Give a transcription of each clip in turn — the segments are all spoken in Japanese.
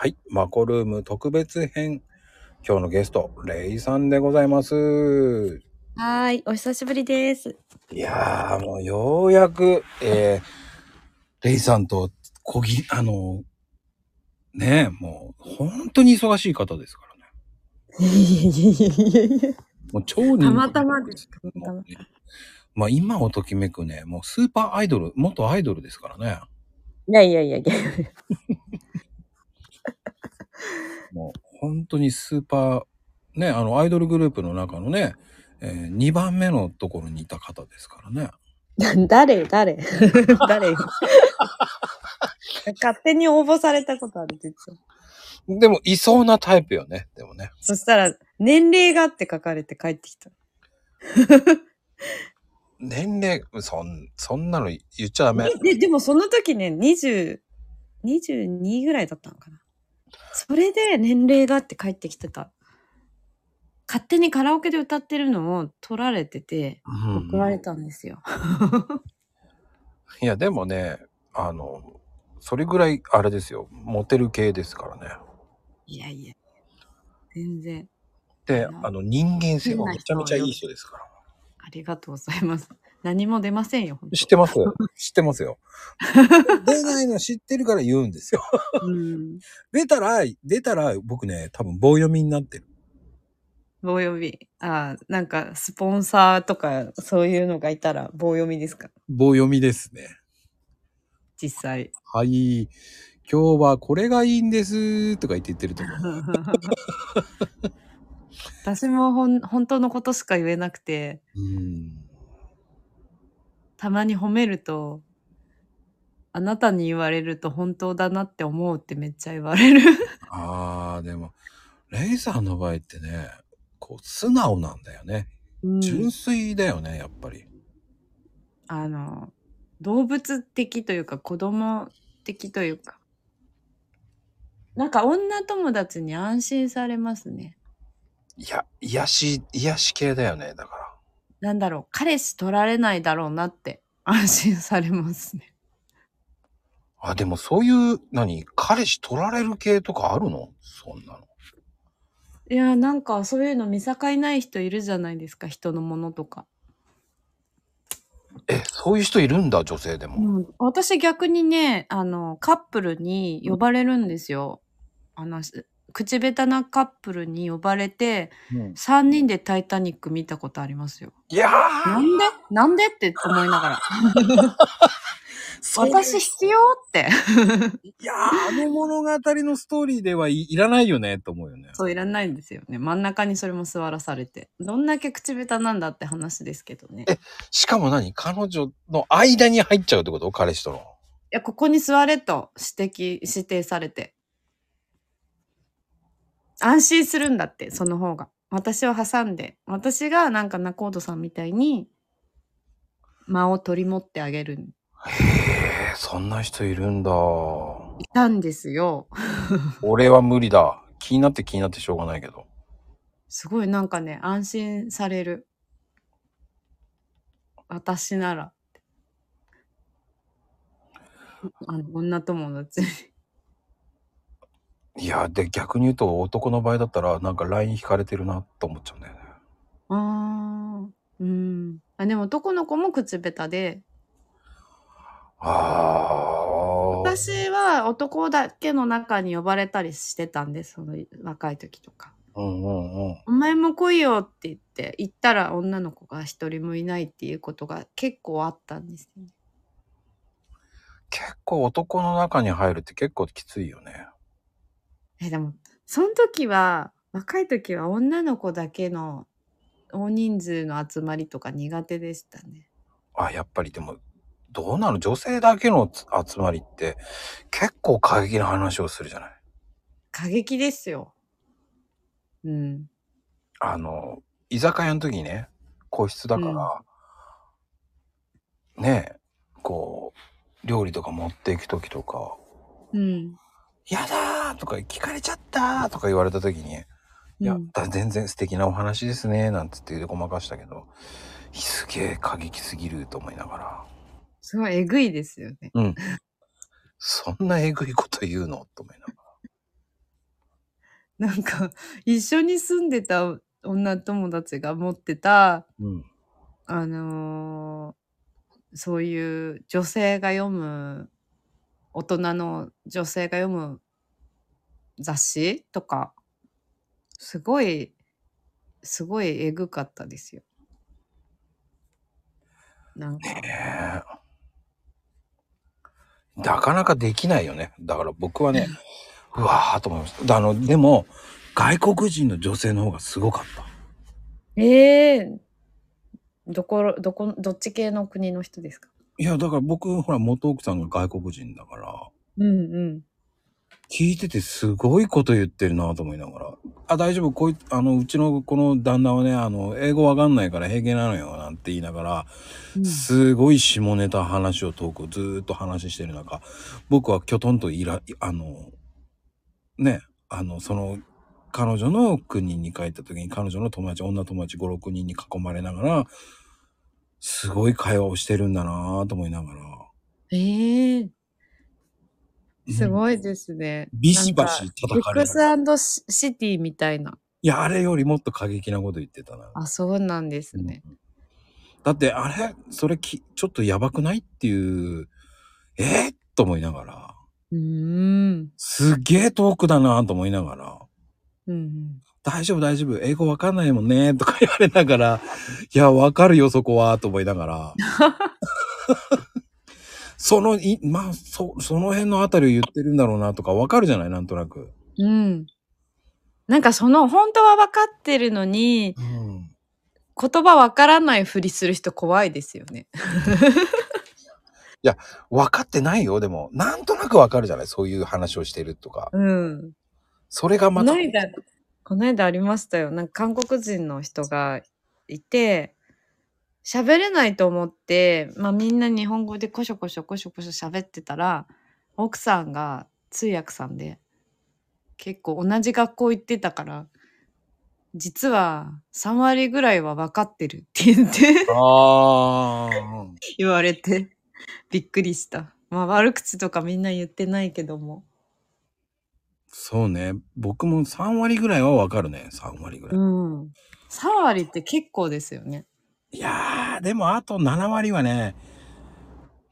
はい。マコルーム特別編。今日のゲスト、レイさんでございます。はーい、お久しぶりです。いやー、もうようやく、えー、レイさんと、こぎ、あの、ねえ、もう、本当に忙しい方ですからね。もう超人気たまたまです。たま。まあ今をときめくね、もうスーパーアイドル、元アイドルですからね。いやいやいやいや。もう本当にスーパー、ね、あのアイドルグループの中のね、えー、2番目のところにいた方ですからね。誰 誰？誰？勝手に応募されたことある、実は。でも、いそうなタイプよね。でもね。そしたら、年齢がって書かれて帰ってきた。年齢、そん、そんなの言っちゃダメ。で、でもその時ね、20、22ぐらいだったのかな。それで年齢がって帰ってきてた。勝手にカラオケで歌ってるのを撮られてて、うん送られたんですよ。いや、でもね、あの、それぐらい、あれですよ。モテる系ですからね。いやいや、全然。で、うんあの、人間性もめちゃめちゃいい人ですから。ありがとうございます。何も出ませんよ、知ってます？知ってますよ。出ないの知ってるから言うんですよ。うん。出たら、出たら、僕ね、多分棒読みになってる。棒読み。ああ、なんか、スポンサーとか、そういうのがいたら棒読みですか？棒読みですね。実際。はい。今日はこれがいいんですとか言って言ってると思う。私もほん本当のことしか言えなくて、うん。たまに褒めると、あなたに言われると本当だなって思うってめっちゃ言われる。ああ、でも、レイさんの場合ってね、こう、素直なんだよね。うん純粋だよね、やっぱり。あの、動物的というか子供的というか。なんか女友達に安心されますね。いや、癒し、癒し系だよね、だから。なんだろう、彼氏取られないだろうなって安心されますね。あ、でもそういう、何？彼氏取られる系とかあるの？そんなの。いや、なんかそういうの見境ない人いるじゃないですか、人のものとか。え、そういう人いるんだ、女性でも。うん、私逆にね、あの、カップルに呼ばれるんですよ。あの、し口下手なカップルに呼ばれて、うん3人でタイタニック見たことありますよ。いやーなんで？なんで？って思いながら。それ私必要？って。いやーあの物語のストーリーではいいらないよね、と思うよね。そういらないんですよね。真ん中にそれも座らされて。どんだけ口下手なんだって話ですけどね。いしかも何？彼女の間に入っちゃうってこと？彼氏との。や、ここに座れと指摘、指定されて。安心するんだって、その方が。私を挟んで。私がなんか仲人さんみたいに、間を取り持ってあげる。へえ、そんな人いるんだ。いたんですよ。俺は無理だ。気になって気になってしょうがないけど。すごいなんかね、安心される。私なら。あの、女友達に。いや、で、逆に言うと男の場合だったら、なんか LINE 引かれてるなと思っちゃうんだよね。ああ、うん。あ、でも男の子も口下手で、ああ。私は男だけの中に呼ばれたりしてたんです、その若い時とか。うんうんうん。お前も来いよって言って、行ったら女の子が一人もいないっていうことが結構あったんですよね。結構男の中に入るって結構きついよね。え、でも、その時は、若い時は女の子だけの大人数の集まりとか苦手でしたね。あ、やっぱりでも、どうなの？女性だけのつ集まりって結構過激な話をするじゃない？過激ですよ。うん。あの、居酒屋の時にね、個室だから、ねえ、こう、料理とか持っていく時とか、うん。やだーとか聞かれちゃったーとか言われた時に、いや、全然素敵なお話ですね、なんつって言うてごまかしたけど、すげえ過激すぎると思いながら、すごいえぐいですよね。うん。そんなえぐいこと言うの？と思いながら。なんか、一緒に住んでた女友達が持ってた、うん。あのーそういう女性が読む、大人の女性が読む雑誌とか、すごい、すごいえぐかったですよ。なんか、ねえなかなかできないよね。だから僕はね、うわーと思いました。あの、でも、外国人の女性の方がすごかった。ええどこ、どこ、どっち系の国の人ですか？いや、だから僕、ほら、元奥さんが外国人だから、うんうん。聞いててすごいこと言ってるなと思いながら、あ、大丈夫、こいあの、うちのこの旦那はね、あの、英語わかんないから平気なのよ、なんて言いながら、うん。すごい下ネタ話をトークをずーっと話してる中、僕はきょとんといら、あの、ね、あの、その、彼女の国に帰った時に彼女の友達、女友達5、6人に囲まれながら、すごい会話をしてるんだなと思いながら。ええすい。ごいですね。ビシバシ叩かれるフックスシティみたいな。いや、あれよりもっと過激なこと言ってたな。あ、そうなんですね。だって、あれそれき、ちょっとやばくないっていう、えー、と思いながら、うーん。すっげえ遠くだなと思いながら、うん大丈夫大丈夫、英語わかんないもんね、とか言われながら、いや、わかるよ、そこは、と思いながら。その、い、まあ、そ、その辺のあたりを言ってるんだろうな、とかわかるじゃない？なんとなく。うん。うん。なんかその、本当は分かってるのに、うん。言葉分からないふりする人怖いですよね。わかってないよ、でも。なんとなくわかるじゃない？そういう話をしてるとか。うん。それがこまたの。間、この間ありましたよ。なんか韓国人の人がいて、喋れないと思って、まあみんな日本語でコショコショコショコショ喋ってたら、奥さんが通訳さんで、結構同じ学校行ってたから、実は3割ぐらいは分かってるって言ってああ。言われて、びっくりした。まあ悪口とかみんな言ってないけども。そうね。僕も3割ぐらいはわかるね。3割ぐらい。うん。3割って結構ですよね。いやー、でもあと7割はね、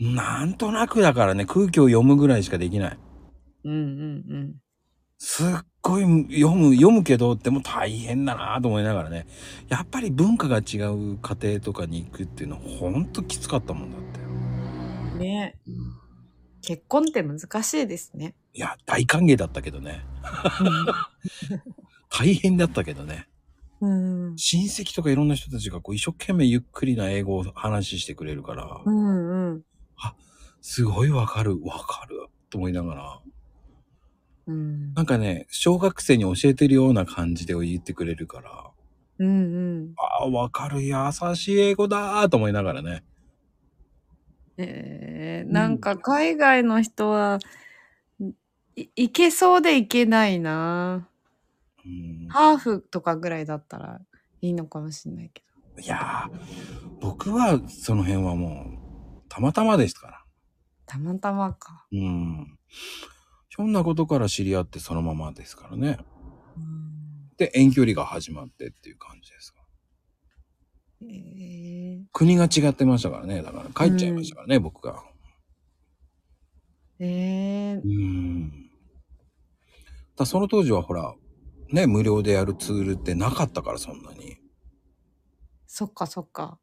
なんとなくだからね、空気を読むぐらいしかできない。うんうんうん。すっごい読む、読むけど、でも大変だなと思いながらね。やっぱり文化が違う家庭とかに行くっていうのはほんときつかったもんだって。ね結婚って難しいですね。いや、大歓迎だったけどね。大変だったけどね。うん。親戚とかいろんな人たちがこう一生懸命ゆっくりな英語を話してくれるから、うんうん。すごいわかる、わかる、と思いながら。うんなんかね、小学生に教えてるような感じで言ってくれるから、うんうん。ああ、わかる、優しい英語だーと思いながらね。えー、なんか海外の人は、いいけそうでいけないな。うん、ハーフとかぐらいだったらいいのかもしれないけど。いやー、僕はその辺はもう、たまたまですから。たまたまか。うん。ひょんなことから知り合ってそのままですからね。うんで、遠距離が始まってっていう感じですから。え国が違ってましたからね。だから帰っちゃいましたからね、僕が。ー、えーう、ん。だその当時はほら、ね、無料でやるツールってなかったから、そんなに。そっかそっか。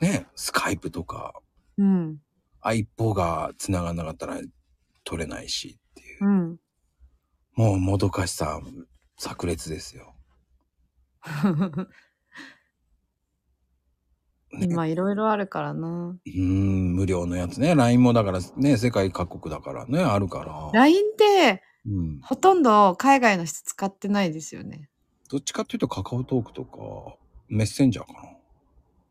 ね、スカイプとか、うん。あ、一方が繋がんなかったら取れないしっていう。うん。もうもどかしさ、炸裂ですよ。ね、今いろいろあるからな。うーん、無料のやつね。LINE もだからね、世界各国だからね、あるから。LINE ってうん。ほとんど海外の人使ってないですよね。どっちかっていうとカカオトークとか、メッセンジャーかな。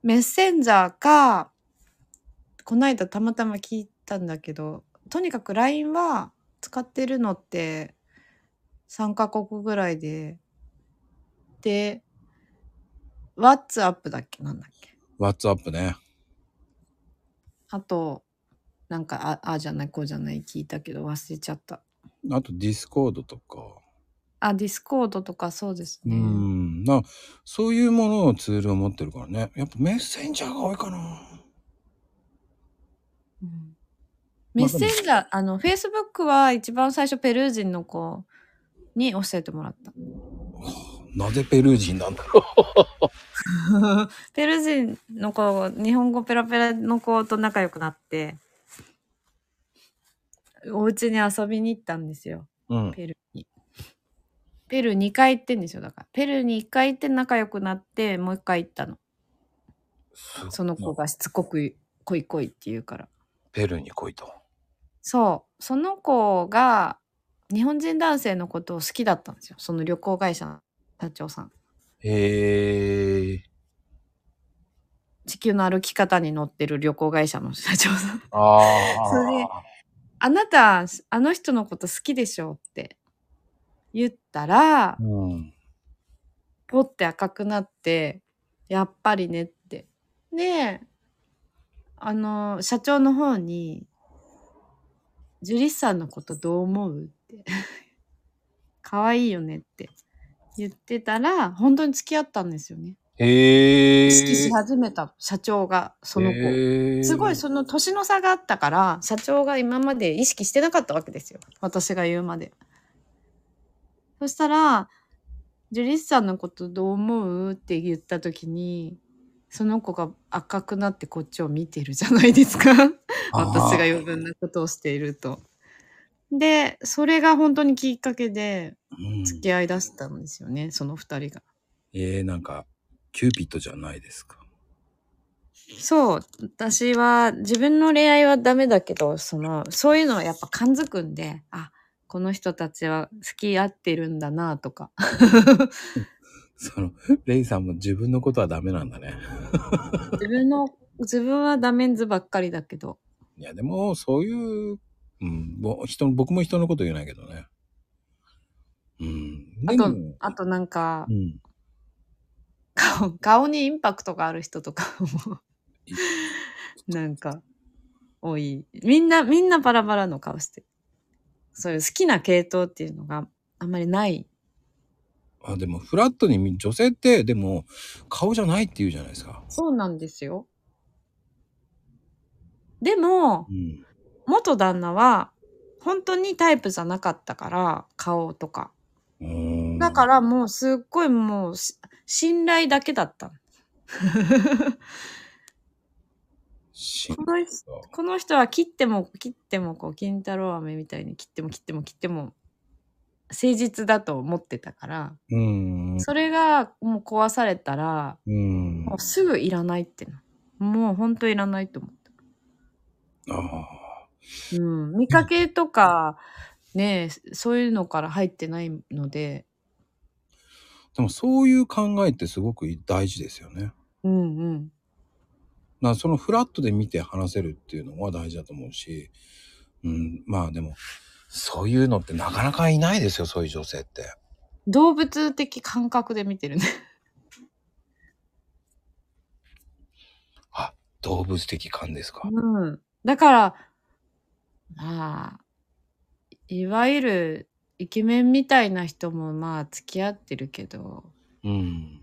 メッセンジャーか、この間たまたま聞いたんだけど、とにかく LINE は使ってるのって3カ国ぐらいで、で、WhatsApp だっけなんだっけ？WhatsApp ね。あと、なんか、あ、あじゃない、こうじゃない聞いたけど忘れちゃった。あと Discord とか。あ、 Discord とかそうですうね。ん。なそういうものをツールを持ってるからね。やっぱメッセンジャーが多いかな。うんメッセンジャー、あの、Facebook は一番最初ペルー人の子に教えてもらった。なぜペルー人なんだろ ペルー人の子、日本語ペラペラの子と仲良くなって、お家に遊びに行ったんですよ。う。うん。ペルーに。ペルー2回行ってんですよ。だから。ペルーに1回行って仲良くなって、もう1回行ったの。その子がしつこく来い来いって言うから。ペルーに来いと。そう。その子が日本人男性のことを好きだったんですよ。その旅行会社の社長さん。へえ。地球の歩き方に乗ってる旅行会社の社長さん。ああ。それであなた、あの人のこと好きでしょって言ったら、うん。ポって赤くなって、やっぱりねって。で、あの、社長の方に、ジュリスさんのことどう思うって。可愛いよねって言ってたら、本当に付き合ったんですよね。へえ。意識し始めた社長が、その子。すごいその年の差があったから、社長が今まで意識してなかったわけですよ。私が言うまで。そしたら、ジュリスさんのことどう思う？って言った時に、その子が赤くなってこっちを見てるじゃないですか。私が余分なことをしていると。で、それが本当にきっかけでうん付き合いだしたんですよね、その二人が。えー、なんか、キューピッドじゃないですか。そう。私は、自分の恋愛はダメだけど、その、そういうのはやっぱ感づくんで、あ、この人たちは付き合ってるんだなとか。その、レイさんも自分のことはダメなんだね。自分の、自分はダメンズばっかりだけど。いや、でも、そういう、うん、ぼ人僕も人のこと言えないけどね。うん。あとあとなんかう、ん。顔、顔にインパクトがある人とかも、なんか、多い。みんな、みんなバラバラの顔してる。そういう好きな系統っていうのがあんまりない。あ、でも、フラットに見女性って、でも、顔じゃないって言うじゃないですか。そうなんですよ。でもう、ん。元旦那は、本当にタイプじゃなかったから、顔とか。だからもうすっごいもうし、信頼だけだった。しこの人この人は切っても切ってもこう金太郎飴みたいに切っても切っても切っても誠実だと思ってたから、うん。それがもう壊されたら、うん。もうすぐいらないってな。もうほんといらないと思った。ああ。うん。見かけとか、ねそういうのから入ってないので、でも、そういう考えってすごく大事ですよね。うんうん。なそのフラットで見て話せるっていうのは大事だと思うし、うん、まあでも、そういうのってなかなかいないですよ、そういう女性って。動物的感覚で見てるね。あ、動物的感ですか？うん。だから、まあ、いわゆるイケメンみたいな人もまあ付き合ってるけど、うん。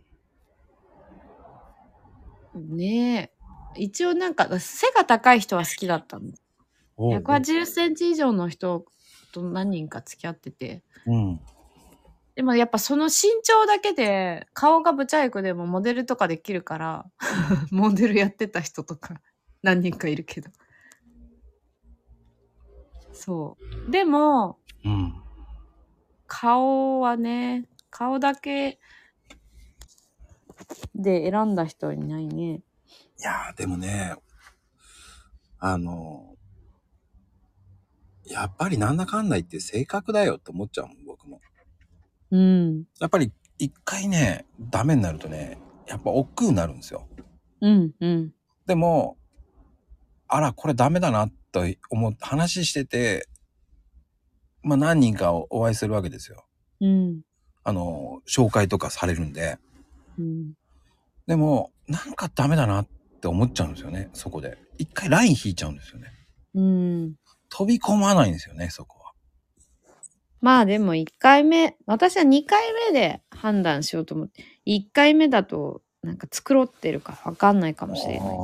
ねえ。一応なんか背が高い人は好きだったの。おう180センチ以上の人と何人か付き合ってて。うん。でもやっぱその身長だけで顔がブチャイクでもモデルとかできるから、モデルやってた人とか何人かいるけど。そう。でも、うん。顔はね、顔だけで選んだ人いないね。いやー、でもね、あの、やっぱりなんだかんだ言って性格だよって思っちゃうもん、僕も。うん。やっぱり一回ね、ダメになるとね、やっぱ億劫になるんですよ。うん、うん。でも、あら、これダメだなと思って話してて、まあ何人かお会いするわけですよ。うん。あの、紹介とかされるんで。うん。でも、なんかダメだなって思っちゃうんですよね、そこで。一回ライン引いちゃうんですよね。うん。飛び込まないんですよね、そこは。まあでも1回目、私は2回目で判断しようと思って、1回目だとなんか繕ってるから分かんないかもしれない。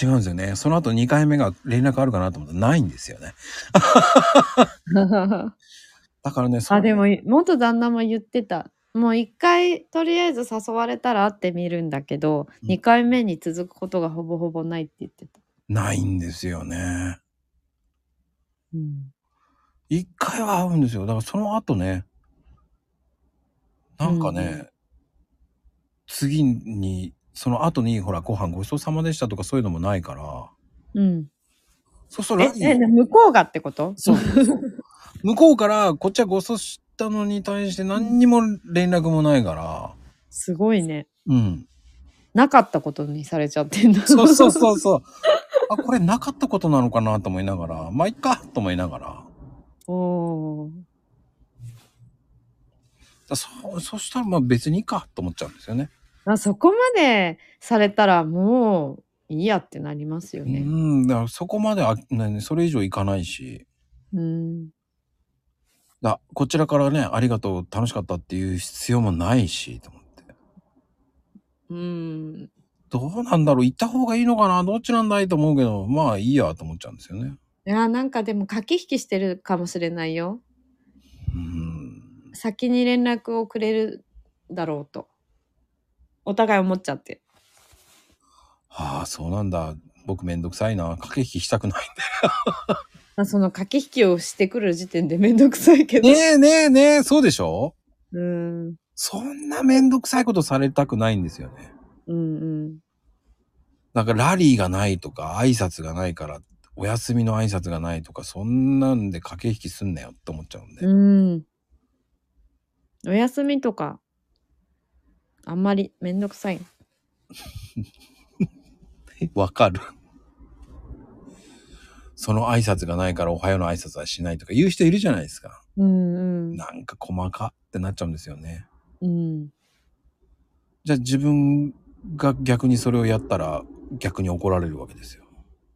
違うんですよね。その後2回目が連絡あるかなと思ったらないんですよね。だからね、そあ、でも元旦那も言ってた。もう1回とりあえず誘われたら会ってみるんだけど、うん2回目に続くことがほぼほぼないって言ってた。ないんですよね。うん。1回は会うんですよ。だからその後ね、なんかね、うん次に、その後に、ほら、ご飯ごちそうさまでしたとかそういうのもないから、うん。そうそう、えラ、リえ、ー、向こうがってこと？そう向こうから、こっちはごちそうしたのに対して何にも連絡もないから、すごいね。うん。なかったことにされちゃってんだ。そうそうそうそう。あ、これなかったことなのかなと思いながら、まあ、いっかと思いながら。おーだそそしたらまあ別にいいかと思っちゃうんですよね。あそこまでされたらもういいやってなりますようね。ん、だからそこまであ、ね、それ以上いかないし、うん。だこちらからね、ありがとう、楽しかったっていう必要もないし、と思って。うん。どうなんだろう行った方がいいのかなどっちなんだいと思うけど、まあいいやと思っちゃうんですよね。いや、なんかでも駆け引きしてるかもしれないよ。うん。先に連絡をくれるだろうと。お互い思っちゃって。はあ、そうなんだ。僕めんどくさいな。駆け引きしたくないん まあその駆け引きをしてくる時点でめんどくさいけど。で。ねえねえねえ、そうでしょ？うん。そんなめんどくさいことされたくないんですよね。うんうん。なんかラリーがないとか、挨拶がないから、お休みの挨拶がないとか、そんなんで駆け引きすんなよって思っちゃうんで。うん。お休みとか、あんまりめんどくさい。わかる。その挨拶がないからおはようの挨拶はしないとか言う人いるじゃないですか。うんうん。なんか細かってなっちゃうんですよね。うん。じゃあ自分が逆にそれをやったら逆に怒られるわけですよ。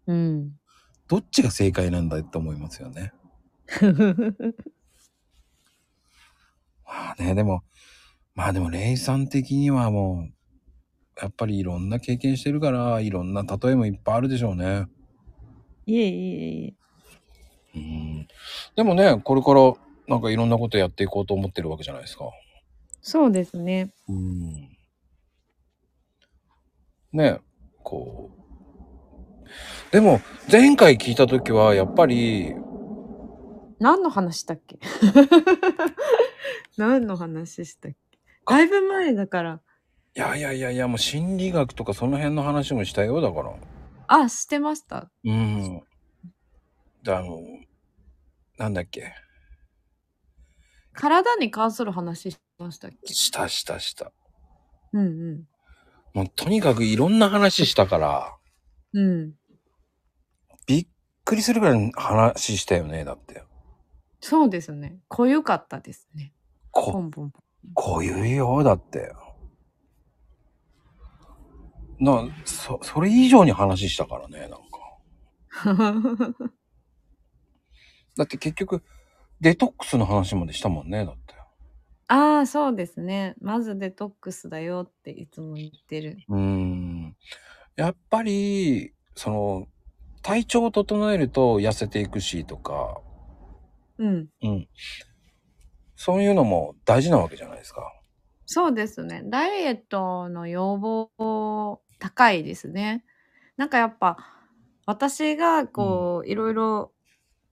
うん。どっちが正解なんだって思いますよね。まあね、でも、まあでも、レイさん的にはもう、やっぱりいろんな経験してるから、いろんな例えもいっぱいあるでしょうね。いえいえいえ。うん。でもね、これからなんかいろんなことやっていこうと思ってるわけじゃないですか。そうですね。うん。ね、こう。でも、前回聞いたときは、やっぱり、何の話したっけ？何の話したっけ？だいぶ前だから。いやいやいやいや、もう心理学とかその辺の話もしたよ、だから。あ、してました。うん。で、あの、なんだっけ。体に関する話しましたっけ？したしたした。うんうん。もうとにかくいろんな話したから、うん。びっくりするぐらいの話したよね、だって。そうですね。濃ゆかったですね。ポこ、ンポンポこういうよ、だって。な、そ、それ以上に話したからね、なんか。ン。だって結局、デトックスの話までしたもんね、だって。ああ、そうですね。まずデトックスだよっていつも言ってる。うーん。やっぱり、その、体調を整えると痩せていくしとか、うん。うん。そういうのも大事なわけじゃないですか。そうですね。ダイエットの要望高いですね。なんかやっぱ私がこう、いろいろ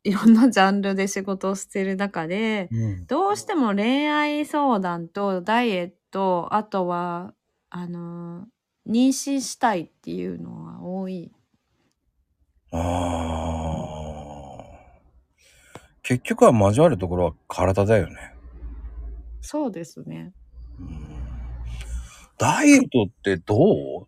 いろんなジャンルで仕事をしてる中で、うん。どうしても恋愛相談とダイエット、あとは、あの、妊娠したいっていうのは多い。ああ。結局は交わるところは体だよね。そうですね。うんダイエットってどう？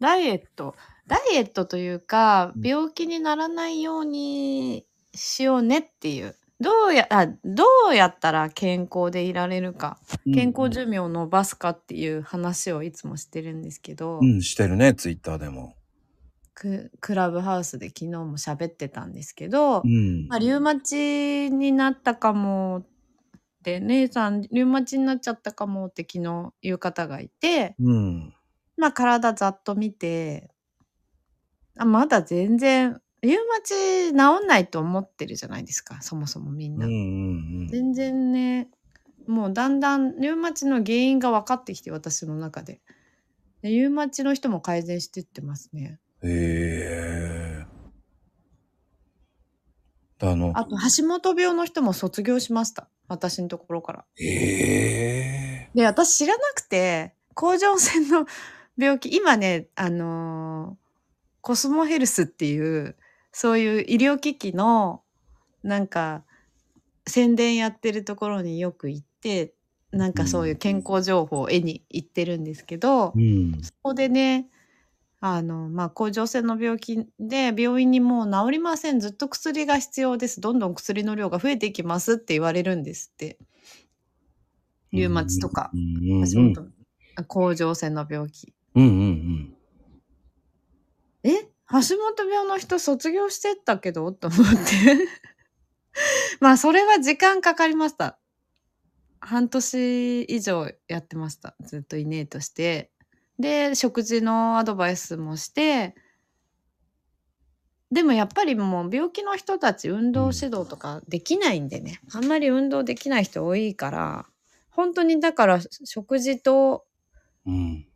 ダイエット。ダイエットというか、うん病気にならないようにしようねっていう。どうや、あ、どうやったら健康でいられるか、健康寿命を伸ばすかっていう話をいつもしてるんですけど、うん、してるね、ツイッターでも。ククラブハウスで昨日も喋ってたんですけど、うん。まあ、リウマチになったかもって、姉さん、リウマチになっちゃったかもって昨日言う方がいて、うん。まあ体ざっと見て、あまだ全然、リウマチ治んないと思ってるじゃないですか、そもそもみんな。うんうんうん。全然ね、もうだんだんリウマチの原因が分かってきて、私の中で。でリウマチの人も改善してってますね。へえ。あの、あと、橋本病の人も卒業しました。私のところから。で、私知らなくて、甲状腺の 病気、今ね、あのーコスモヘルスっていう、そういう医療機器の、なんか、宣伝やってるところによく行って、なんかそういう健康情報を得に行ってるんですけど、うん。そこでね、あの、まあ、甲状腺の病気で、病院にもう治りません。ずっと薬が必要です。どんどん薬の量が増えていきますって言われるんですって。リウマチとかう、んうんうん。橋本甲状腺の病気。うんうんえ？橋本病の人卒業してったけど？と思って。まあ、それは時間かかりました。半年以上やってました。ずっといねえとして。で、食事のアドバイスもして、でもやっぱりもう病気の人たち運動指導とかできないんでね。あんまり運動できない人多いから、本当にだから食事とうん。うん。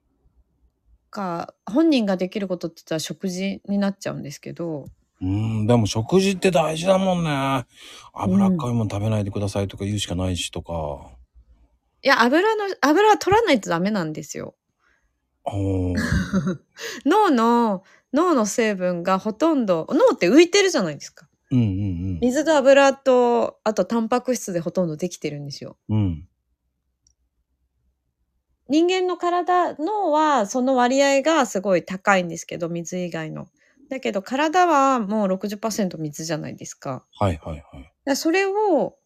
か、本人ができることって言ったら食事になっちゃうんですけど、うん、でも食事って大事だもんね。脂っこいもん食べないでくださいとか言うしかないしとか。いや、油の、油は取らないとダメなんですよ。脳の、脳の成分がほとんど、脳って浮いてるじゃないですか。うんうん水と油と、あとタンパク質でほとんどできてるんですよ。うん。うん。人間の体、脳はその割合がすごい高いんですけど、水以外の。だけど体はもう60%水じゃないですか。はいはいはい。それを、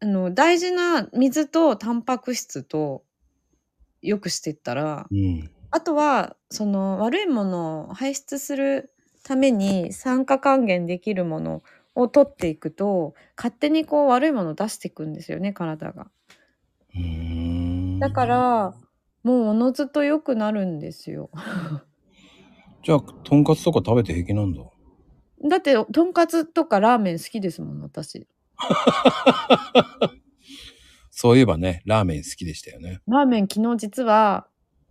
あの、大事な水とタンパク質と良くしていったら、うん。あとは、その悪いものを排出するために酸化還元できるものを取っていくと、勝手にこう悪いものを出していくんですよね、体が。うーん。だか、ら、もうおのずと良くなるんですよ。じゃあ、とんかつとか食べて平気なんだ。だって、とんかつとかラーメン好きですもん、私。そういえばね、ラーメン好きでしたよね。ラーメン昨日実は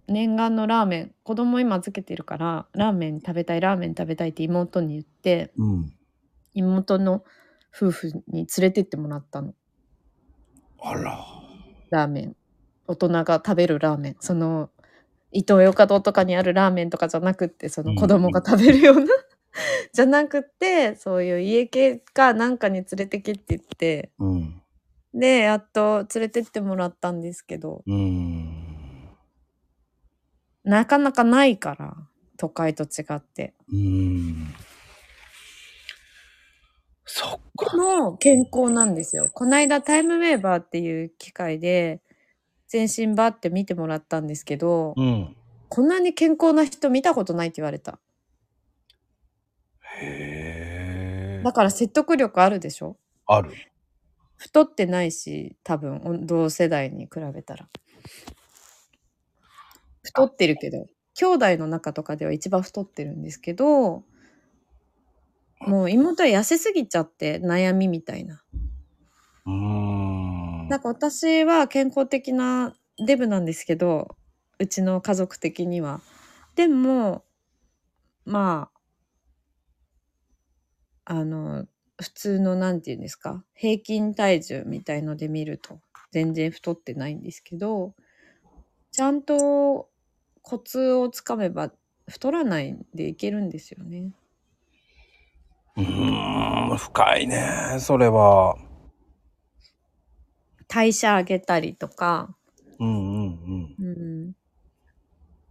念願のラーメン子供今預けてるからラーメン食べたいラーメン食べたいって妹に言ってうん。妹の夫婦に連れてってもらったのあら。ラーメン大人が食べるラーメンその伊東洋華堂とかにあるラーメンとかじゃなくってその子供が食べるような、じゃなくってそういう家系かなんかに連れてきって言ってうん。でやっと連れてってもらったんですけどうーん。なかなかないから都会と違って。うーん。そっか。も健康なんですよ。こないだタイムウェーバーっていう機械で全身バーって見てもらったんですけど、うん。こんなに健康な人見たことないって言われた。へえ。だから説得力あるでしょ？ある。太ってないし、多分同世代に比べたら。太ってるけど、兄弟の中とかでは一番太ってるんですけど、もう妹は痩せすぎちゃって悩みみたいな。うーん。なんか私は健康的なデブなんですけど、うちの家族的には。でも、まあ、あの、普通のなんて言うんですか、平均体重みたいので見ると全然太ってないんですけど、ちゃんとコツをつかめば太らないんでいけるんですよね。うーん。深いね。それは。代謝上げたりとか、うんうんうん、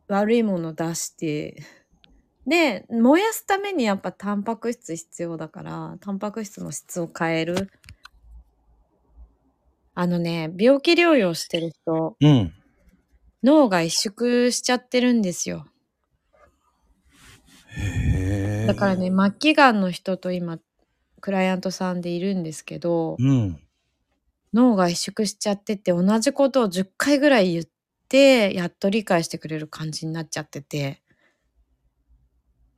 悪いもの出してで燃やすためにやっぱタンパク質必要だからタンパク質の質を変えるあのね病気療養してる人うん。うん。脳が萎縮しちゃってるんですよへだからね、末期がんの人と今、クライアントさんでいるんですけど、うん。脳が萎縮しちゃってて、同じことを10回ぐらい言って、やっと理解してくれる感じになっちゃってて、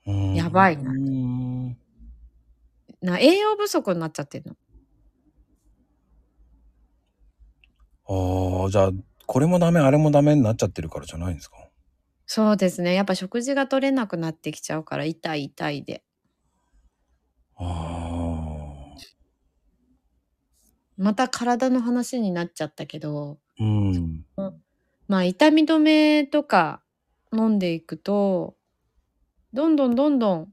うんやばいなうん。な栄養不足になっちゃってるの。ああ、じゃあ、これもダメ、あれもダメになっちゃってるからじゃないんですか？そうですね。やっぱ食事が取れなくなってきちゃうから、痛い痛いで。ああ。また体の話になっちゃったけど、うん。まあ痛み止めとか飲んでいくと、どんどんどんどん、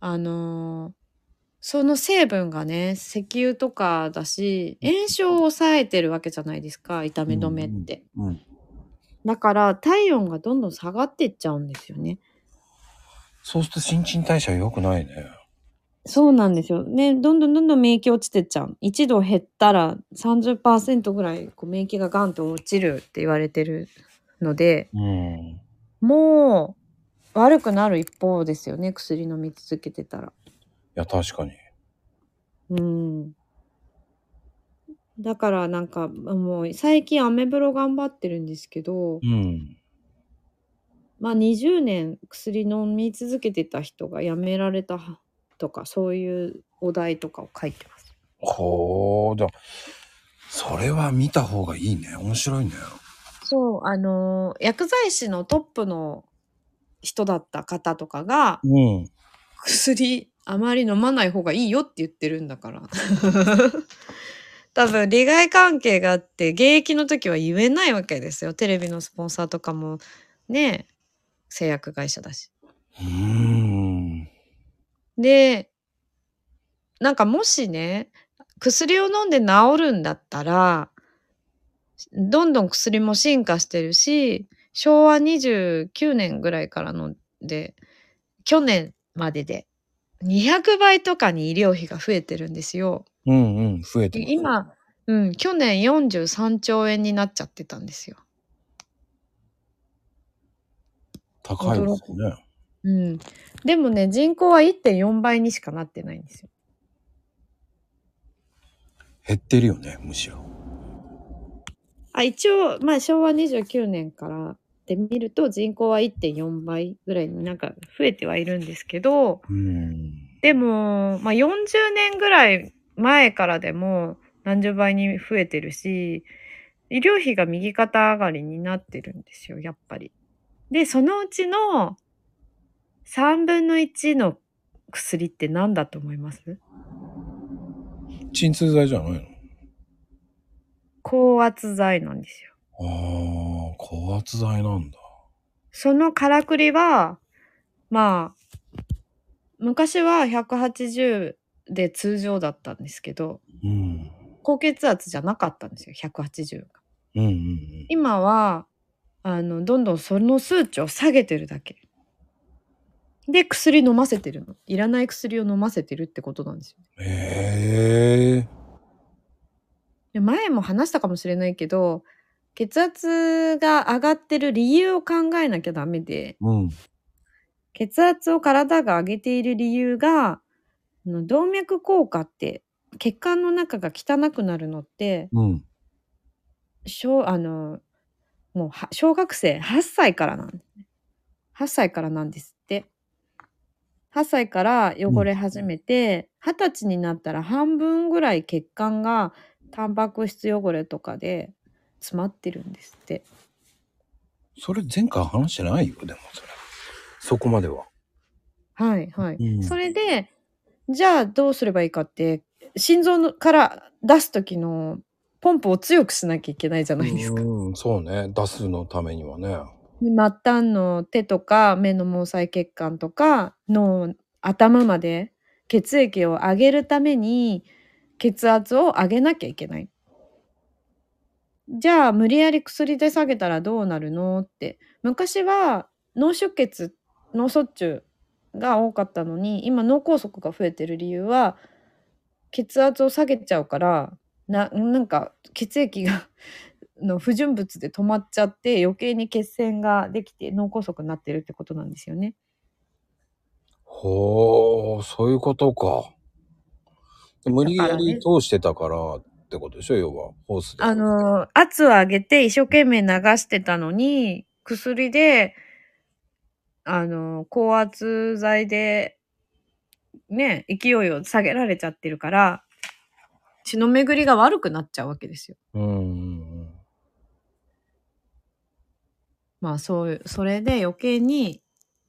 あのーその成分がね、石油とかだし、炎症を抑えてるわけじゃないですか、痛み止めって。うん。だから体温がどんどん下がってっちゃうんですよね。そうすると新陳代謝良くないね。そうなんですよ。ね、どんどんどんどん免疫落ちてっちゃう。1度減ったら30%ぐらいこう免疫がガンと落ちるって言われてるので、うん。もう悪くなる一方ですよね、薬飲み続けてたら。いや、確かに。うん。だからなんかもう最近アメブロ頑張ってるんですけど、うん。まあ20年薬飲み続けてた人が辞められたとかそういうお題とかを書いてます。ほう、じゃあ、それは見た方がいいね。面白いね。そう、あのー薬剤師のトップの人だった方とかがうん。薬あまり飲まない方がいいよって言ってるんだから。多分利害関係があって現役の時は言えないわけですよ。テレビのスポンサーとかもね、製薬会社だし。で、なんかもしね、薬を飲んで治るんだったら、どんどん薬も進化してるし、昭和29年ぐらいからので、去年までで200倍とかに医療費が増えてるんですよ。うんうん。増えて今、うん、去年43兆円になっちゃってたんですよ。高いですね。うん。でもね、人口は1.4倍にしかなってないんですよ。減ってるよね、むしろ。あ一応、まあ、昭和29年からで見ると人口は1.4倍ぐらいになんか増えてはいるんですけど、うん。でも、まあ、40年ぐらい前からでも何十倍に増えてるし、医療費が右肩上がりになってるんですよ、やっぱり。で、そのうちの3分の1の薬って何だと思います？鎮痛剤じゃないの？高圧剤なんですよ。ああ、高圧剤なんだ。そのからくりは、まあ、昔は180で通常だったんですけど、うん。高血圧じゃなかったんですよ、180が。うんうんうん。今は、あの、どんどんその数値を下げてるだけ。で、薬飲ませてるの。いらない薬を飲ませてるってことなんですよ。へえ。で前も話したかもしれないけど、血圧が上がってる理由を考えなきゃダメで、うん。血圧を体が上げている理由が、あの動脈硬化って、血管の中が汚くなるのって、うん。小、あの、もうは小学生8歳からなんですね。8歳からなんですって。8歳から汚れ始めて、20歳になったら半分ぐらい血管がタンパク質汚れとかで詰まってるんですって。それ前回話してないよ、でもそれ。そこまでは。はいはい。うんそれで、じゃあどうすればいいかって、心臓のから出す時のポンプを強くしなきゃいけないじゃないですか。うん、そうね。出すのためにはね。末端の手とか目の毛細血管とかの頭まで血液を上げるために血圧を上げなきゃいけない。じゃあ無理やり薬で下げたらどうなるの？って昔は脳出血脳卒中が多かったのに今脳梗塞が増えてる理由は血圧を下げちゃうからななんか血液がの不純物で止まっちゃって余計に血栓ができて脳梗塞になってるってことなんですよね。ほー、そういうことか。無理やり通してたからってことでしょ？要は、ホースで。あのー、圧を上げて一生懸命流してたのに、薬で、あのー、高圧剤で、ね、勢いを下げられちゃってるから、血の巡りが悪くなっちゃうわけですよ。うんうんうん。まあそういう、それで余計に、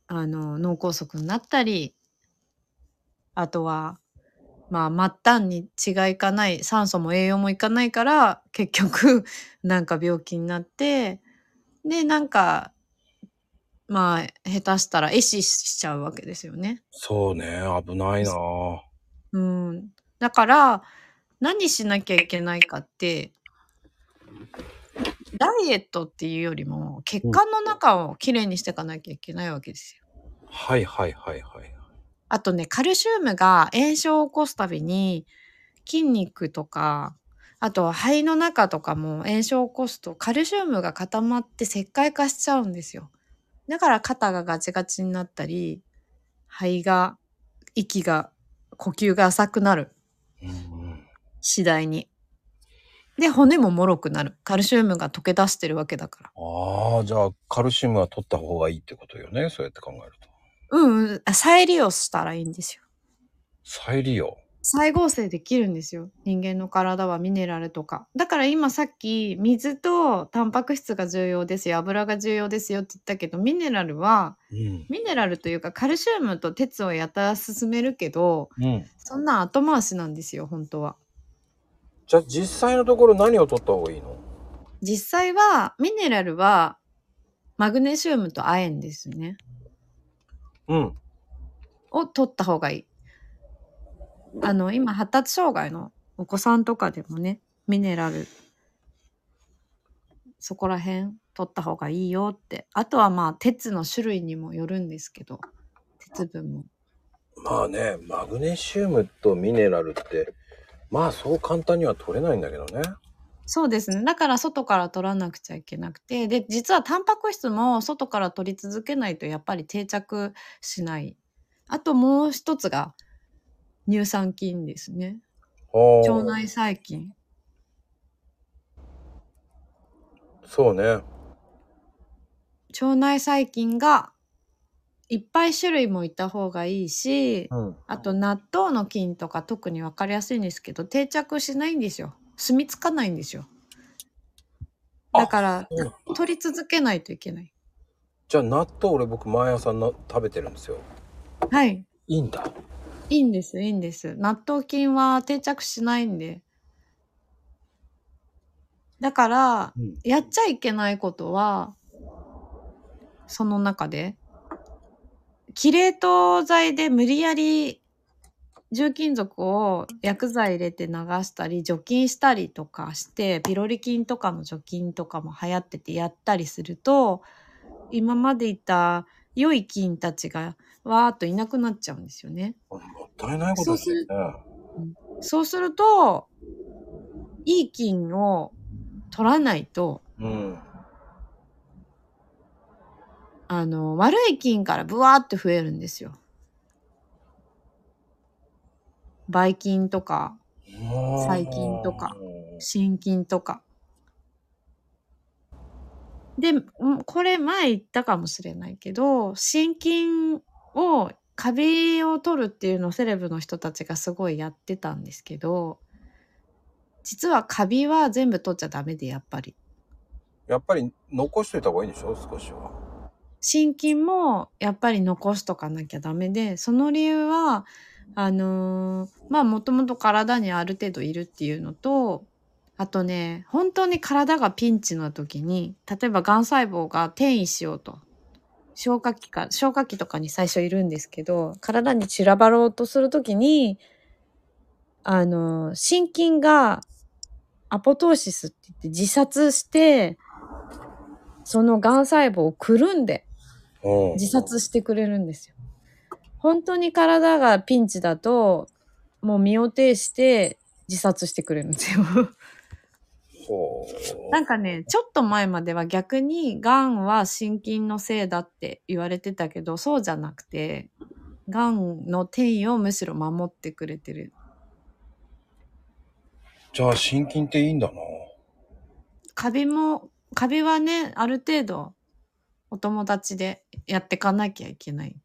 あの、脳梗塞になったり、あとは、まあ末端に血がいかない、酸素も栄養もいかないから、結局、なんか病気になって、で、なんか、まあ、下手したら壊死しちゃうわけですよね。そうね、危ないなぁ。うん。だから、何しなきゃいけないかって、ダイエットっていうよりも、血管の中をきれいにしていかなきゃいけないわけですよ。はいはいはいはい。あとね、カルシウムが炎症を起こすたびに、筋肉とか、あとは肺の中とかも炎症を起こすと、カルシウムが固まって石灰化しちゃうんですよ。だから肩がガチガチになったり、肺が、息が、呼吸が浅くなる。次第に。で、骨も脆くなる。カルシウムが溶け出してるわけだから。ああ、じゃあカルシウムは取った方がいいってことよね。そうやって考えると。うんうん。あ再利用したらいいんですよ。再利用？再合成できるんですよ。人間の体はミネラルとか。だから今さっき水とタンパク質が重要ですよ。油が重要ですよって言ったけど、ミネラルは、うん。ミネラルというかカルシウムと鉄をやたら進めるけど、うん。そんな後回しなんですよ、本当は。じゃあ実際のところ何を取った方がいいの？実際は、ミネラルはマグネシウムと亜鉛ですね。うん。を取った方がいい。あの、今、発達障害のお子さんとかでもね、ミネラル、そこら辺取った方がいいよって。あとはまあ、鉄の種類にもよるんですけど、鉄分も。まあね、マグネシウムとミネラルって、まあそう簡単には取れないんだけどね。そうですね。だから外から取らなくちゃいけなくて。で、実はタンパク質も外から取り続けないとやっぱり定着しない。あともう一つが乳酸菌ですね。はあ腸内細菌。そうね。腸内細菌がいっぱい種類もいた方がいいし、うん。あと納豆の菌とか特に分かりやすいんですけど、定着しないんですよ。住み着かないんですよ。だから、うん取り続けないといけない。じゃあ納豆俺僕毎朝な食べてるんですよ。はい。いいんだ。いいんです、いいんです。納豆菌は定着しないんで。だから、うん。やっちゃいけないことは、その中で、キレート剤で無理やり重金属を薬剤入れて流したり除菌したりとかしてピロリ菌とかの除菌とかも流行っててやったりすると今までいた良い菌たちがわーっといなくなっちゃうんですよね。もったいないことですね。そうするといい菌を取らないとうん。あの、悪い菌からブワーって増えるんですよ。ばい菌とか、細菌とか心筋とか。で、んこれ前言ったかもしれないけど、心筋を、カビを取るっていうのをセレブの人たちがすごいやってたんですけど、実はカビは全部取っちゃダメで、やっぱり。やっぱり残しといた方がいいんでしょ？少しは。心筋もやっぱり残しとかなきゃダメで、その理由は、あのーまあもともと体にある程度いるっていうのと、あとね、本当に体がピンチの時に、例えば癌細胞が転移しようと。消化器か、消化器とかに最初いるんですけど、体に散らばろうとするときに、あのー心筋がアポトーシスって言って自殺して、その癌細胞をくるんで、うん。自殺してくれるんですよ。本当に体がピンチだと、もう身を挺して自殺してくれるんですよ。ほなんかね、ちょっと前までは逆に、癌は心筋のせいだって言われてたけど、そうじゃなくて、がんの転移をむしろ守ってくれてる。じゃあ、心筋っていいんだな。カビも、カビはね、ある程度、お友達でやってかなきゃいけない。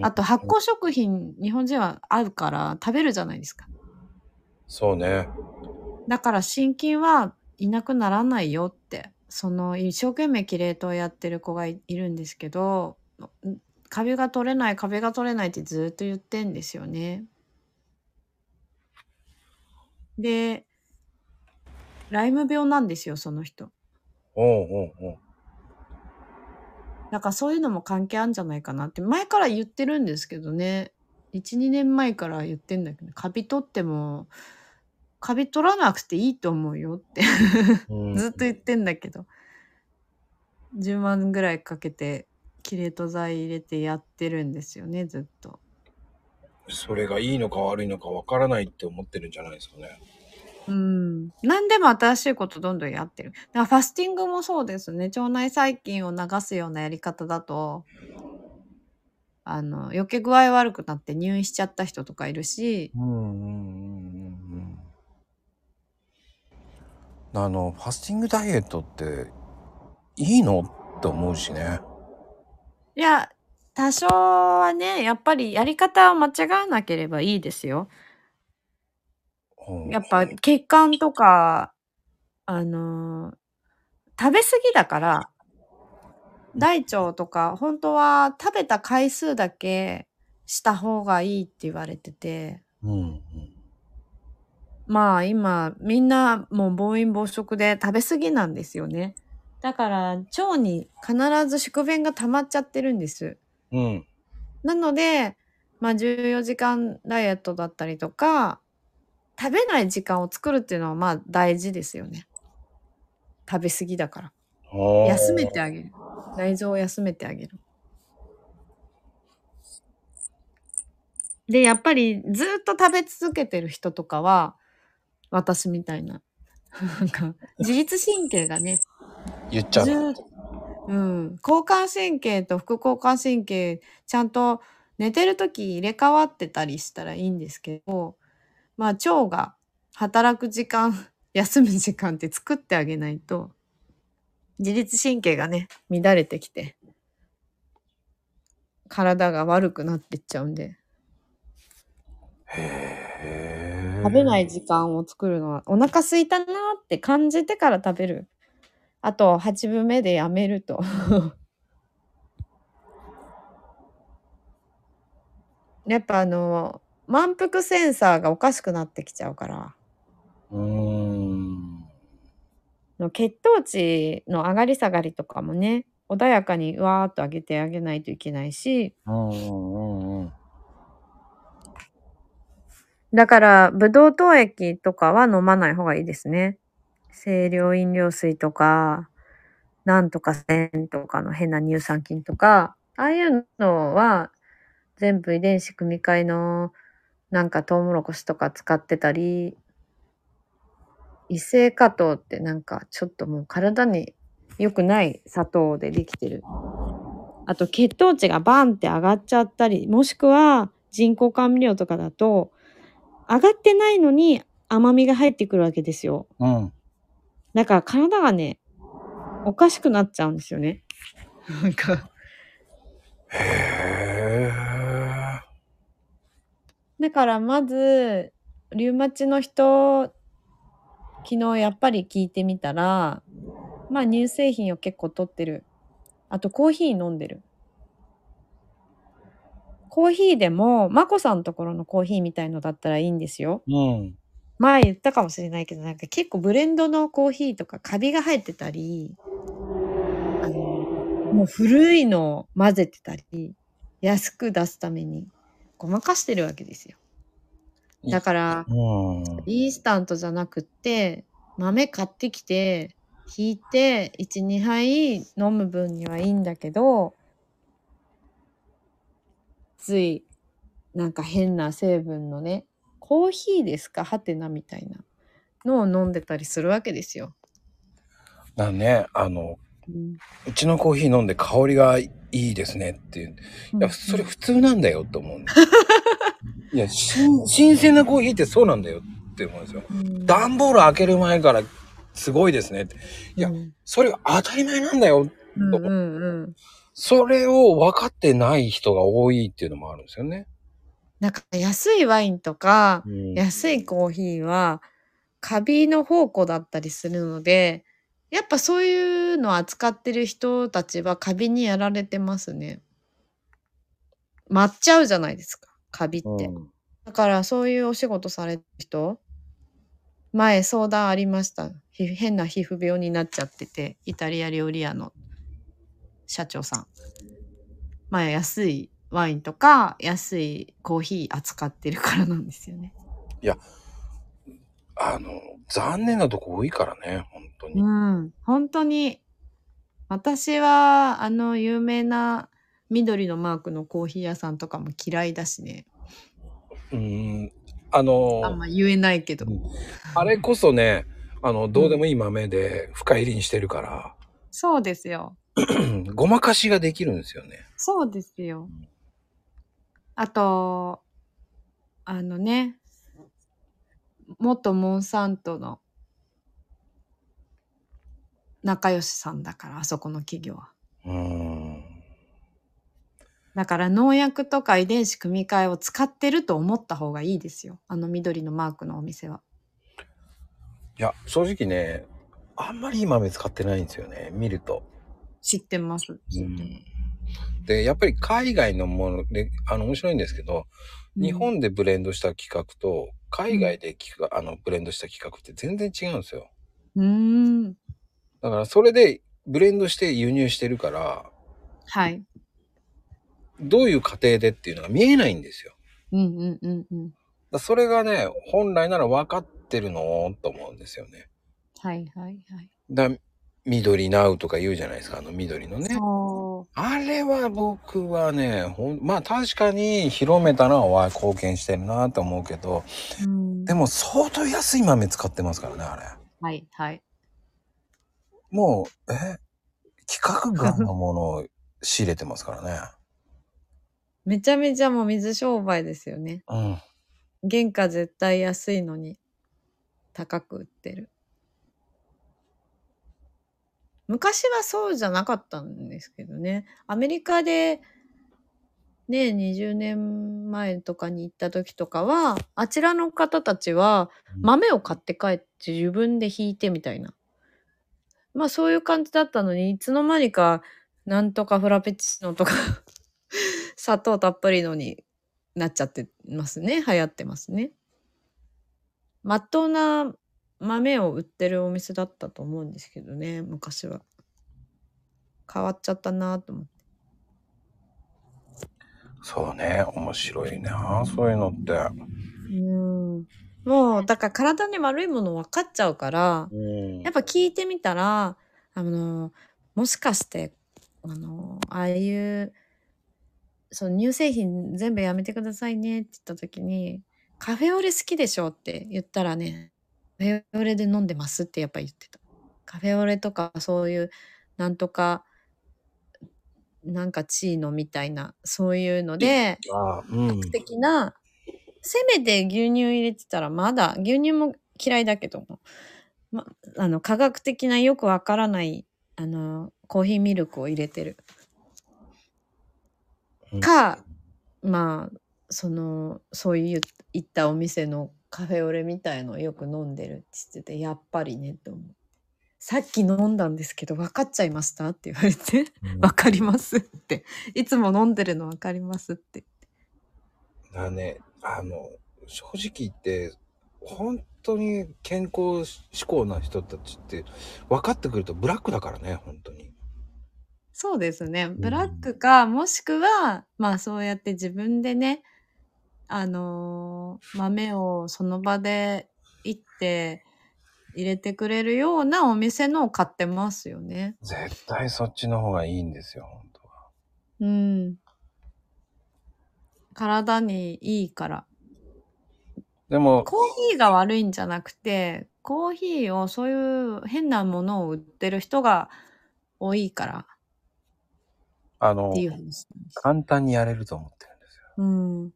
あと発酵食品、日本人は合うから食べるじゃないですか。そうね。だから心筋はいなくならないよって、その一生懸命キレートをやってる子がいいるんですけど、んカビが取れない、カビが取れないってずっと言ってんですよね。で、ライム病なんですよ、その人。おうおうおう。だからそういうのも関係あるんじゃないかなって前から言ってるんですけどね。12年前から言ってんだけどカビ取ってもカビ取らなくていいと思うよって。うん。ずっと言ってんだけど。10万ぐらいかけてキレート剤入れてやってるんですよねずっと。それがいいのか悪いのかわからないって思ってるんじゃないですかね。うん何でも新しいことどんどんやってるだからファスティングもそうですね腸内細菌を流すようなやり方だとあの余計具合悪くなって入院しちゃった人とかいるしうんうんうんうんうん。あの、ファスティングダイエットっていいのって思うしね。いや、多少はね、やっぱりやり方を間違わなければいいですよ。うんやっぱ血管とか、あのー食べ過ぎだから、大腸とか、本当は食べた回数だけした方がいいって言われてて、うんうん。まあ今みんなもう暴飲暴食で食べ過ぎなんですよね。だから腸に必ず宿便が溜まっちゃってるんです。うん。なので、まあ、14時間ダイエットだったりとか、食べない時間を作るっていうのはまあ大事ですよね。食べ過ぎだから。休めてあげる。内臓を休めてあげる。で、やっぱりずっと食べ続けてる人とかは、私みたいな。なんか、自律神経がね、言っちゃう。うん。交感神経と副交感神経、ちゃんと寝てる時入れ替わってたりしたらいいんですけど、まあ腸が働く時間、休む時間って作ってあげないと、自律神経がね、乱れてきて、体が悪くなってっちゃうんで、食べない時間を作るのは、お腹空いたなーって感じてから食べる。あと、8分目でやめると。やっぱあの、満腹センサーがおかしくなってきちゃうから、うーん。の血糖値の上がり下がりとかもね、穏やかにわーっと上げてあげないといけないし、うんうんうんうん。だから、ブドウ糖液とかは飲まない方がいいですね。清涼飲料水とか、なんとか線とかの変な乳酸菌とか、ああいうのは全部遺伝子組み換えのなんかトウモロコシとか使ってたり、異性化糖ってなんかちょっともう体に良くない砂糖でできてる。あと血糖値がバンって上がっちゃったり、もしくは人工甘味料とかだと、上がってないのに甘みが入ってくるわけですよ。うん。だから体がね、おかしくなっちゃうんですよね。なんか、へーだからまず、リウマチの人、昨日やっぱり聞いてみたら、まあ乳製品を結構取ってる。あとコーヒー飲んでる。コーヒーでも、まこさんのところのコーヒーみたいのだったらいいんですよ。うん。前言ったかもしれないけど、なんか結構ブレンドのコーヒーとかカビが入ってたり、あの、もう古いのを混ぜてたり、安く出すためにごまかしてるわけですよ。だから、うん。インスタントじゃなくって、豆買ってきて、ひいて、1、2杯飲む分にはいいんだけど、つい、なんか変な成分のね、コーヒーですか？はてなみたいなのを飲んでたりするわけですよ。だね、あの、うちのコーヒー飲んで香りがいいですねっていう。いや、それ普通なんだよって思うんだよ。いや、新新鮮なコーヒーってそうなんだよって思うんですよ。うん段ボール開ける前からすごいですねって。いやうんそれが当たり前なんだよ。うんうんうん。それを分かってない人が多いっていうのもあるんですよね。なんか安いワインとか、うん安いコーヒーはカビの宝庫だったりするのでやっぱそういうのを扱ってる人たちはカビにやられてますね。舞っちゃうじゃないですかカビって。うんだからそういうお仕事されてる人前相談ありましたひ変な皮膚病になっちゃっててイタリア料理屋の社長さん前安いワインとか安いコーヒー扱ってるからなんですよね。あの、残念なとこ多いからね、本当に。うん、本当に。私はあの有名な緑のマークのコーヒー屋さんとかも嫌いだしね。うん。あの、あんま言えないけど。あれこそね、あの、どうでもいい豆で深入りにしてるから、そうですよ。ごまかしができるんですよね。そうですよ。あとあのね元モンサントの仲良しさんだからあそこの企業は。うん。だから農薬とか遺伝子組み換えを使ってると思った方がいいですよ。あの緑のマークのお店は。いや、正直ね、あんまりいい豆使ってないんですよね、見ると。知ってます。うん。で、やっぱり海外のもので、あの、面白いんですけど、日本でブレンドした企画と、海外で企画、あの、ブレンドした企画って全然違うんですよ。うーんだから、それでブレンドして輸入してるから、はいどういう過程でっていうのが見えないんですよ。うんうんうんうんだそれがね、本来なら分かってるのと思うんですよね。はいはいはいだ緑ナウとか言うじゃないですか、あの緑のね。そあれは僕はね、ほんまあ確かに広めたのは貢献してるなと思うけど、う、うん、でも相当安い豆使ってますからね、あれ。はいはいもう、え規格外のものを仕入れてますからね。めちゃめちゃもう水商売ですよね。うん。原価絶対安いのに高く売ってる。昔はそうじゃなかったんですけどね。アメリカでね20年前とかに行った時とかはあちらの方たちはうん。豆を買って帰って自分で引いてみたいなまあそういう感じだったのにいつの間にかなんとかフラペチーノとか 砂糖たっぷりのになっちゃってますね。流行ってますね。まっとうな豆を売ってるお店だったと思うんですけどね昔は。変わっちゃったなと思って。そうね、面白いな、そういうのって。うんもうだから体に悪いもの分かっちゃうからうんやっぱ聞いてみたらあのもしかしてあのああいうその乳製品全部やめてくださいねって言った時に「カフェオレ好きでしょ?」って言ったらね「カフェオレで飲んでます」ってやっぱ言ってた。カフェオレとかそういうなんとかなんかチーノみたいなそういうのであうん。的な、せめて牛乳入れてたらまだ牛乳も嫌いだけども、ま、あの科学的なよくわからないあのコーヒーミルクを入れてる。うん。か、まあそのそういいったお店のカフェオレみたいのをよく飲んでるって言っててやっぱりねと思う。さっき飲んだんですけど分かっちゃいましたって言われてうん。分かりますって。いつも飲んでるの分かりますって。だね、あの、正直言って、本当に健康志向な人たちって分かってくるとブラックだからね、本当に。そうですね。ブラックか、もしくは、まあそうやって自分でね、あのー豆をその場で行って入れてくれるようなお店のを買ってますよね。絶対そっちの方がいいんですよ、本当は。うん。体にいいから。でも、コーヒーが悪いんじゃなくて、コーヒーをそういう変なものを売ってる人が多いからあの。簡単にやれると思ってるんですよ。うん。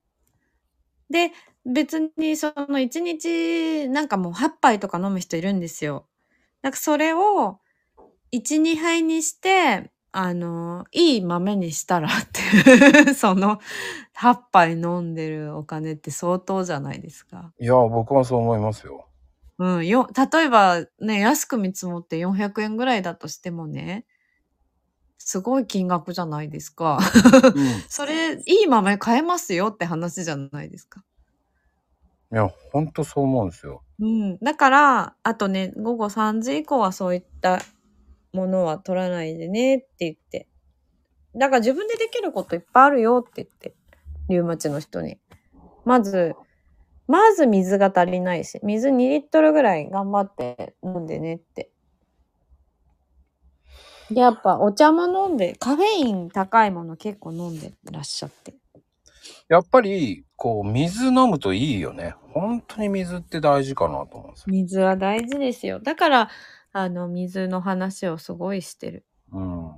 で、別にその1日なんかもう8杯とか飲む人いるんですよ。なんかそれを1、2杯にして、あの、いい豆にしたらって、その8杯飲んでるお金って相当じゃないですか。いや、僕はそう思いますよ。うん、よ、例えばね、安く見積もって400円ぐらいだとしてもね、すごい金額じゃないですか。うん。い それ、いい豆買えますよって話じゃないですか。や、ほんとそう思うんですよ。うん。だから、あとね、午後3時以降はそういったものは取らないでねって言って。だから自分でできることいっぱいあるよって言って。リウマチの人に。まず、まず水が足りないし、水2リットルぐらい頑張って飲んでねって。で、やっぱお茶も飲んで、カフェイン高いもの結構飲んでらっしゃって。やっぱり、こう、水飲むといいよね。本当に水って大事かなと思うんですよ。水は大事ですよ。だから、あの、水の話をすごいしてる。うん。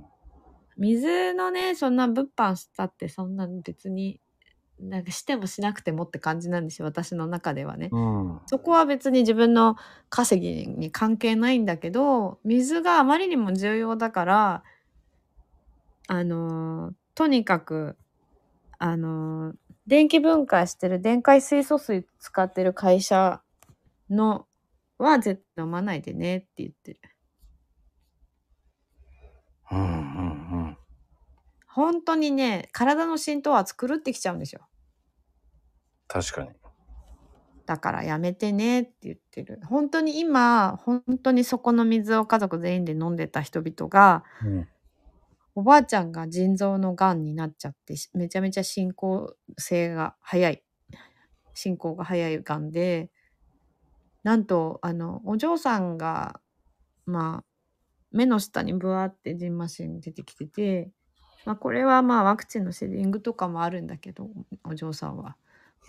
水のね、そんな物販したってそんな別に、なんかしてもしなくてもって感じなんですよ。私の中ではね。うん。そこは別に自分の稼ぎに関係ないんだけど、水があまりにも重要だから、あのーとにかく、あのー電気分解してる電解水素水使ってる会社のは絶対飲まないでねって言ってる。うんうんうん。本当にね、体の浸透圧狂ってきちゃうんですよ。確かに。だからやめてねって言ってる。本当に今、本当にそこの水を家族全員で飲んでた人々が、うん。おばあちゃんが腎臓のがんになっちゃって、しめちゃめちゃ進行性が早い。進行が早いがんで、なんと、あの、お嬢さんが、まあ、目の下にブワーってジンマシン出てきてて、まあ、これはまあワクチンのシェディングとかもあるんだけど、お嬢さんは。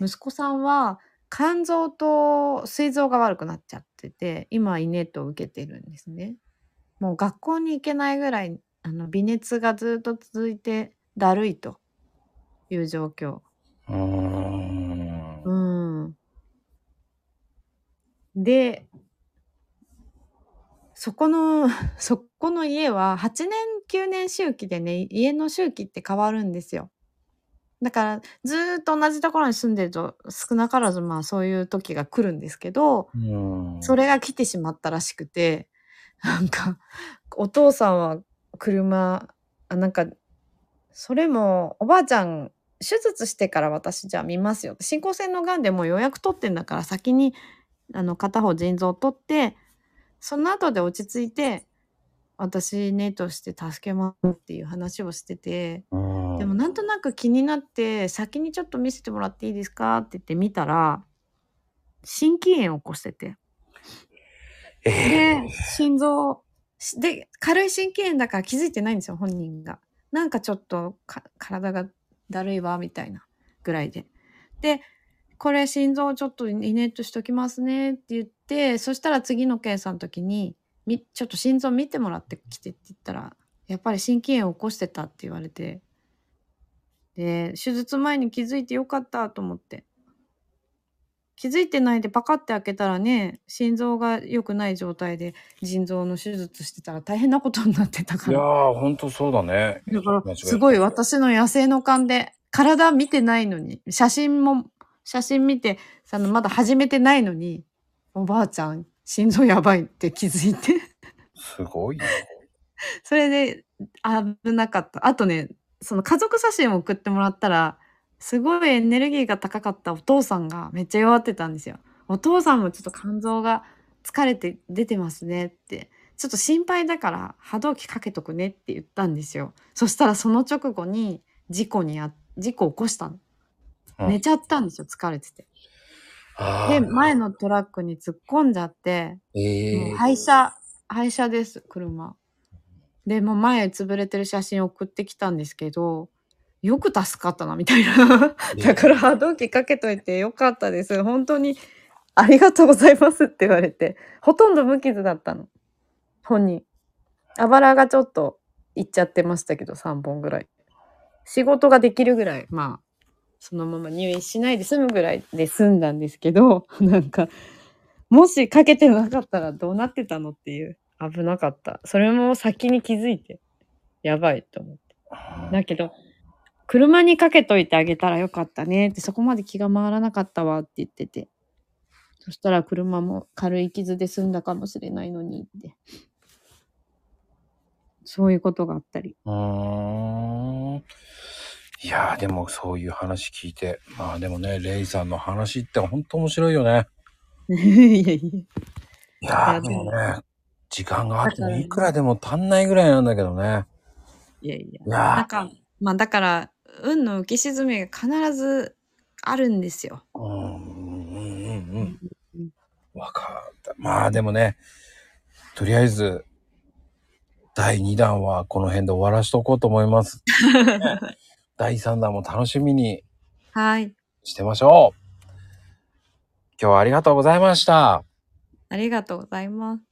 息子さんは肝臓と膵臓が悪くなっちゃってて、今イネットを受けてるんですね。もう学校に行けないぐらい、あの、微熱がずっと続いてだるいという状況。うーん。うん。で、そこの、そこの家は8年、9年周期でね、家の周期って変わるんですよ。だから、ずーっと同じところに住んでると、少なからずまあそういう時が来るんですけど、うん。それが来てしまったらしくて、なんか、お父さんは車、あ、なんか、それも、おばあちゃん、手術してから私じゃあ見ますよ。進行性のがんでもう予約取ってんだから先に、あの、片方腎臓取って、その後で落ち着いて、私ねとして助けますっていう話をしてて、うん。でもなんとなく気になって、先にちょっと見せてもらっていいですかって言って見たら、心筋炎を起こしてて。えで、心臓、しで、軽い心筋炎だから気づいてないんですよ、本人が。なんかちょっとか体がだるいわ、みたいなぐらいで。で、これ心臓ちょっとイネットしときますねって言って、そしたら次の検査の時に、みちょっと心臓見てもらってきてって言ったら、やっぱり心筋炎を起こしてたって言われて、で、手術前に気づいてよかったと思って。気づいてないでパカって開けたらね、心臓が良くない状態で腎臓の手術してたら大変なことになってたから。いやー、ほんとそうだね。だからすごい私の野生の勘で、体見てないのに、写真も、写真見て、そのまだ始めてないのに、おばあちゃん、心臓やばいって気づいて、すごいね。それで危なかった。あとね、その家族写真を送ってもらったら、すごいエネルギーが高かったお父さんがめっちゃ弱ってたんですよ。お父さんもちょっと肝臓が疲れて出てますねって。ちょっと心配だから波動機かけとくねって言ったんですよ。そしたらその直後に事故にあ、事故起こしたの。うん寝ちゃったんですよ、疲れてて。あで、前のトラックに突っ込んじゃって、ええもう廃車、廃車です、車。で、もう前潰れてる写真送ってきたんですけど、よく助かったな、みたいな。だから波動機かけといてよかったです。本当にありがとうございますって言われて、ほとんど無傷だったの。本人。あばらがちょっと行っちゃってましたけど、3本ぐらい。仕事ができるぐらい、まあ、そのまま入院しないで済むぐらいで済んだんですけど、なんか、もしかけてなかったらどうなってたのっていう、危なかった。それも先に気づいて、やばいと思って。だけど、車にかけといてあげたらよかったねって、そこまで気が回らなかったわって言ってて。そしたら車も軽い傷で済んだかもしれないのにって。そういうことがあったり。うー。いやー、でもそういう話聞いて。まあでもね、レイさんの話って本当面白いよね。いやいや。いやでもね、時間があってもいくらでも足んないぐらいなんだけどね。いやいや。いやなんか、まあだから、運の浮き沈みが必ずあるんですよ。ー、うん、うん、うん、うん。うんわかった。まあでもね、とりあえず、第2弾はこの辺で終わらしとこうと思います。第3弾も楽しみにはい。してましょう。今日はありがとうございました。ありがとうございます。